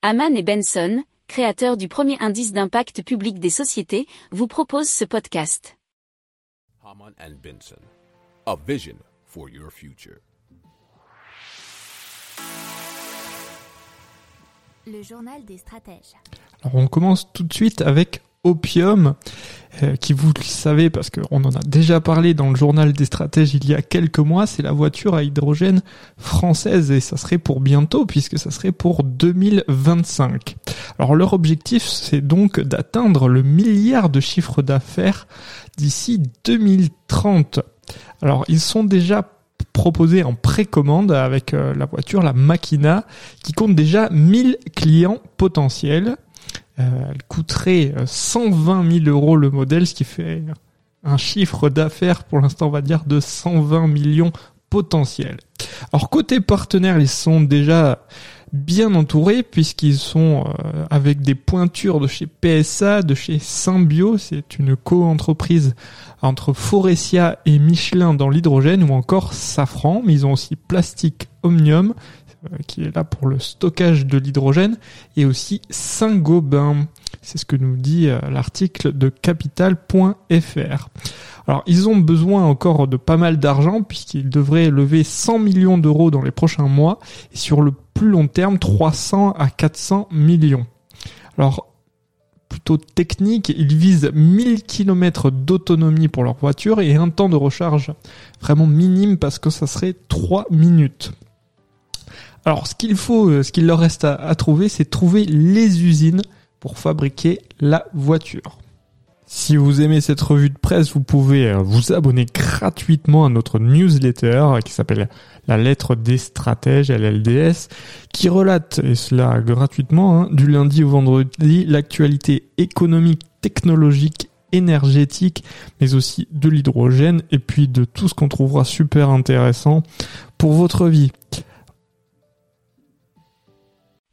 Haman et Benson, créateurs du premier indice d'impact public des sociétés, vous proposent ce podcast. Haman and Benson, a vision for your future. Le journal des stratèges. Alors on commence tout de suite avec Opium, euh, qui vous le savez parce qu'on en a déjà parlé dans le journal des stratèges il y a quelques mois, c'est la voiture à hydrogène française et ça serait pour bientôt puisque ça serait pour 2025. Alors leur objectif c'est donc d'atteindre le milliard de chiffre d'affaires d'ici 2030. Alors ils sont déjà proposés en précommande avec euh, la voiture, la Machina, qui compte déjà 1000 clients potentiels. Euh, elle coûterait 120 euh, 000 euros le modèle, ce qui fait un chiffre d'affaires pour l'instant on va dire de 120 millions potentiels. Alors côté partenaires, ils sont déjà bien entourés puisqu'ils sont euh, avec des pointures de chez PSA, de chez Symbio, c'est une co-entreprise entre Forestia et Michelin dans l'hydrogène ou encore Safran, mais ils ont aussi Plastique Omnium qui est là pour le stockage de l'hydrogène, et aussi Saint-Gobain. C'est ce que nous dit euh, l'article de capital.fr. Alors, ils ont besoin encore de pas mal d'argent puisqu'ils devraient lever 100 millions d'euros dans les prochains mois et sur le plus long terme 300 à 400 millions. Alors, plutôt technique, ils visent 1000 km d'autonomie pour leur voiture et un temps de recharge vraiment minime parce que ça serait 3 minutes. Alors, ce qu'il faut, euh, ce qu'il leur reste à, trouver, c'est trouver les usines pour fabriquer la voiture. Si vous aimez cette revue de presse, vous pouvez euh, vous abonner gratuitement à notre newsletter qui s'appelle La lettre des stratèges, LLDS, qui relate, et cela gratuitement, hein, du lundi au vendredi, l'actualité économique, technologique, énergétique, mais aussi de l'hydrogène, et puis de tout ce qu'on trouvera super intéressant pour votre vie.